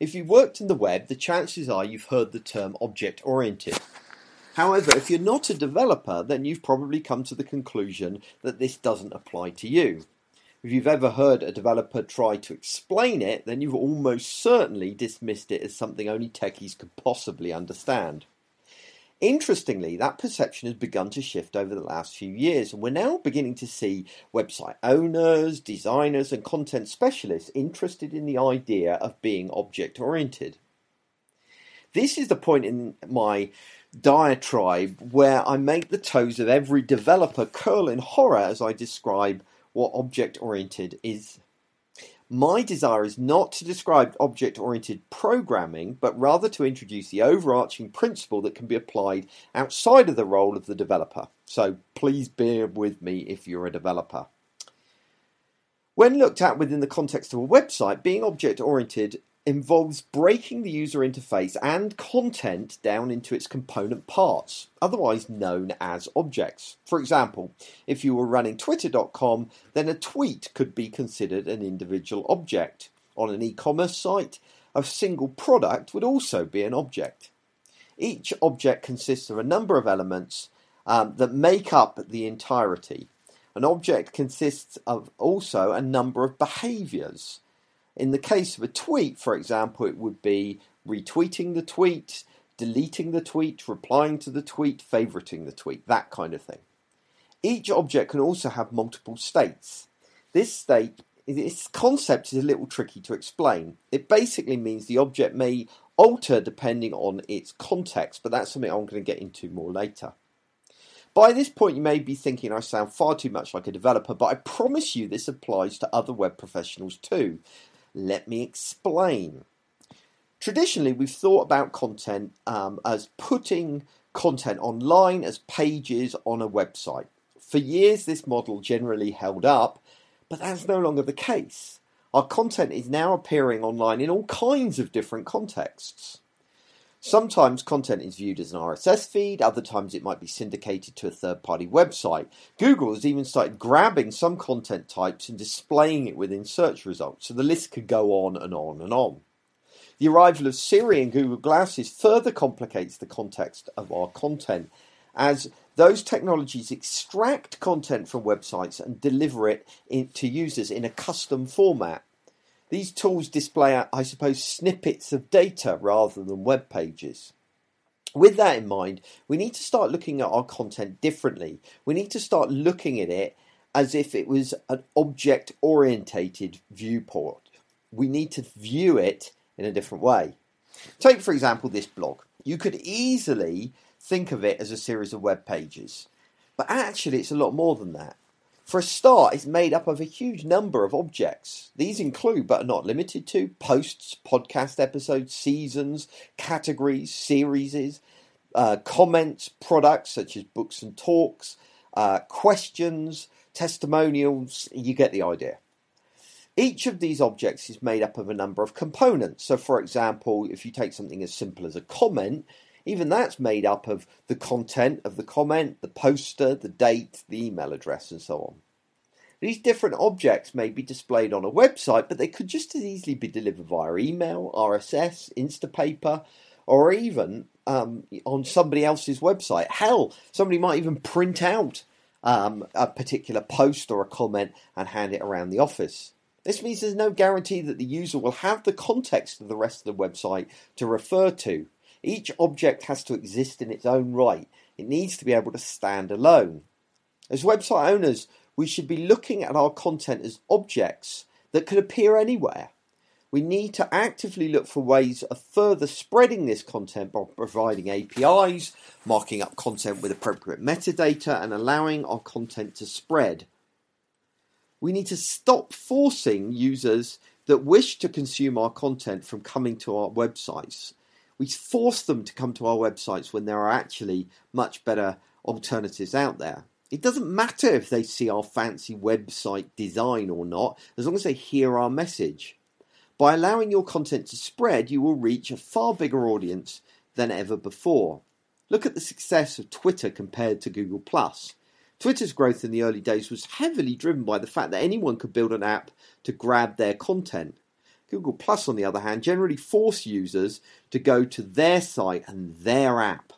If you've worked in the web, the chances are you've heard the term object oriented. However, if you're not a developer, then you've probably come to the conclusion that this doesn't apply to you. If you've ever heard a developer try to explain it, then you've almost certainly dismissed it as something only techies could possibly understand. Interestingly, that perception has begun to shift over the last few years, and we're now beginning to see website owners, designers, and content specialists interested in the idea of being object oriented. This is the point in my diatribe where I make the toes of every developer curl in horror as I describe what object oriented is. My desire is not to describe object oriented programming, but rather to introduce the overarching principle that can be applied outside of the role of the developer. So please bear with me if you're a developer. When looked at within the context of a website, being object oriented involves breaking the user interface and content down into its component parts, otherwise known as objects. For example, if you were running twitter.com, then a tweet could be considered an individual object. On an e commerce site, a single product would also be an object. Each object consists of a number of elements um, that make up the entirety. An object consists of also a number of behaviors. In the case of a tweet, for example, it would be retweeting the tweet, deleting the tweet, replying to the tweet, favoriting the tweet, that kind of thing. Each object can also have multiple states. This state, this concept is a little tricky to explain. It basically means the object may alter depending on its context, but that's something I'm going to get into more later. By this point, you may be thinking I sound far too much like a developer, but I promise you this applies to other web professionals too. Let me explain. Traditionally, we've thought about content um, as putting content online as pages on a website. For years, this model generally held up, but that's no longer the case. Our content is now appearing online in all kinds of different contexts. Sometimes content is viewed as an RSS feed, other times it might be syndicated to a third party website. Google has even started grabbing some content types and displaying it within search results, so the list could go on and on and on. The arrival of Siri and Google Glasses further complicates the context of our content, as those technologies extract content from websites and deliver it in, to users in a custom format. These tools display, I suppose, snippets of data rather than web pages. With that in mind, we need to start looking at our content differently. We need to start looking at it as if it was an object orientated viewport. We need to view it in a different way. Take, for example, this blog. You could easily think of it as a series of web pages, but actually, it's a lot more than that. For a start, it's made up of a huge number of objects. These include, but are not limited to, posts, podcast episodes, seasons, categories, series, uh, comments, products such as books and talks, uh, questions, testimonials. You get the idea. Each of these objects is made up of a number of components. So, for example, if you take something as simple as a comment, even that's made up of the content of the comment, the poster, the date, the email address, and so on. These different objects may be displayed on a website, but they could just as easily be delivered via email, RSS, Instapaper, or even um, on somebody else's website. Hell, somebody might even print out um, a particular post or a comment and hand it around the office. This means there's no guarantee that the user will have the context of the rest of the website to refer to. Each object has to exist in its own right. It needs to be able to stand alone. As website owners, we should be looking at our content as objects that could appear anywhere. We need to actively look for ways of further spreading this content by providing APIs, marking up content with appropriate metadata, and allowing our content to spread. We need to stop forcing users that wish to consume our content from coming to our websites we force them to come to our websites when there are actually much better alternatives out there. It doesn't matter if they see our fancy website design or not, as long as they hear our message. By allowing your content to spread, you will reach a far bigger audience than ever before. Look at the success of Twitter compared to Google. Twitter's growth in the early days was heavily driven by the fact that anyone could build an app to grab their content. Google Plus, on the other hand, generally force users to go to their site and their app.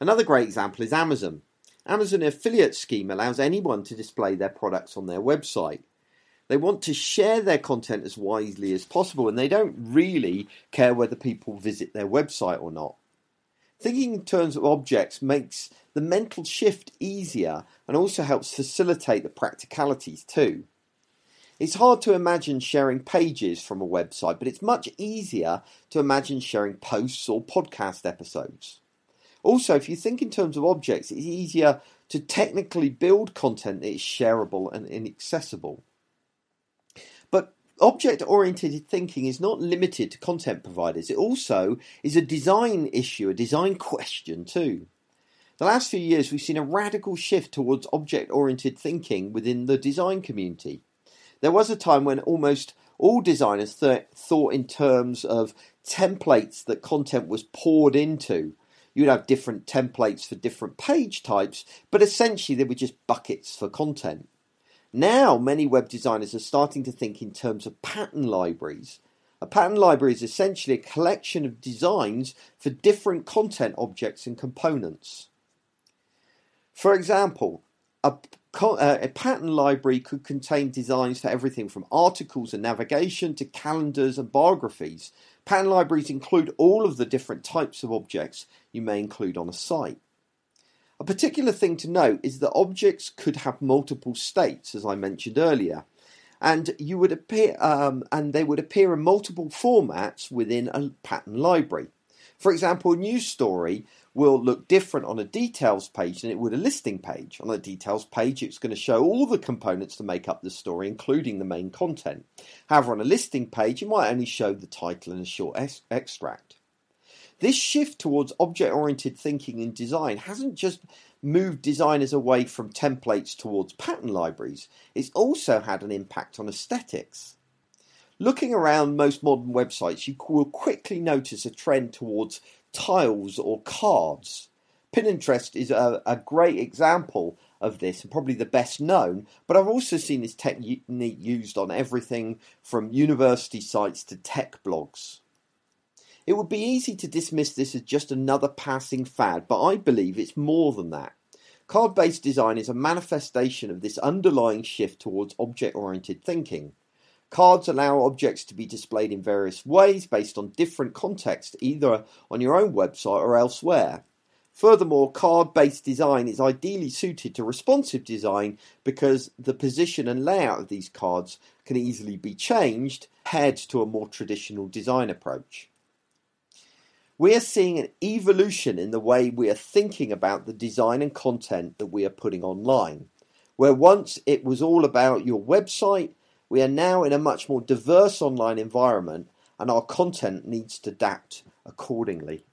Another great example is Amazon. Amazon affiliate scheme allows anyone to display their products on their website. They want to share their content as wisely as possible and they don't really care whether people visit their website or not. Thinking in terms of objects makes the mental shift easier and also helps facilitate the practicalities too. It's hard to imagine sharing pages from a website, but it's much easier to imagine sharing posts or podcast episodes. Also, if you think in terms of objects, it's easier to technically build content that is shareable and inaccessible. But object oriented thinking is not limited to content providers, it also is a design issue, a design question too. The last few years, we've seen a radical shift towards object oriented thinking within the design community. There was a time when almost all designers th- thought in terms of templates that content was poured into. You'd have different templates for different page types, but essentially they were just buckets for content. Now, many web designers are starting to think in terms of pattern libraries. A pattern library is essentially a collection of designs for different content objects and components. For example, a a pattern library could contain designs for everything from articles and navigation to calendars and biographies. Pattern libraries include all of the different types of objects you may include on a site. A particular thing to note is that objects could have multiple states, as I mentioned earlier, and you would appear, um, and they would appear in multiple formats within a pattern library. For example, a news story will look different on a details page than it would a listing page. On a details page, it's going to show all the components to make up the story, including the main content. However, on a listing page, it might only show the title and a short ex- extract. This shift towards object oriented thinking in design hasn't just moved designers away from templates towards pattern libraries, it's also had an impact on aesthetics. Looking around most modern websites, you will quickly notice a trend towards tiles or cards. Pinterest is a, a great example of this and probably the best known, but I've also seen this technique used on everything from university sites to tech blogs. It would be easy to dismiss this as just another passing fad, but I believe it's more than that. Card based design is a manifestation of this underlying shift towards object oriented thinking. Cards allow objects to be displayed in various ways based on different contexts, either on your own website or elsewhere. Furthermore, card based design is ideally suited to responsive design because the position and layout of these cards can easily be changed compared to a more traditional design approach. We are seeing an evolution in the way we are thinking about the design and content that we are putting online. Where once it was all about your website, we are now in a much more diverse online environment and our content needs to adapt accordingly.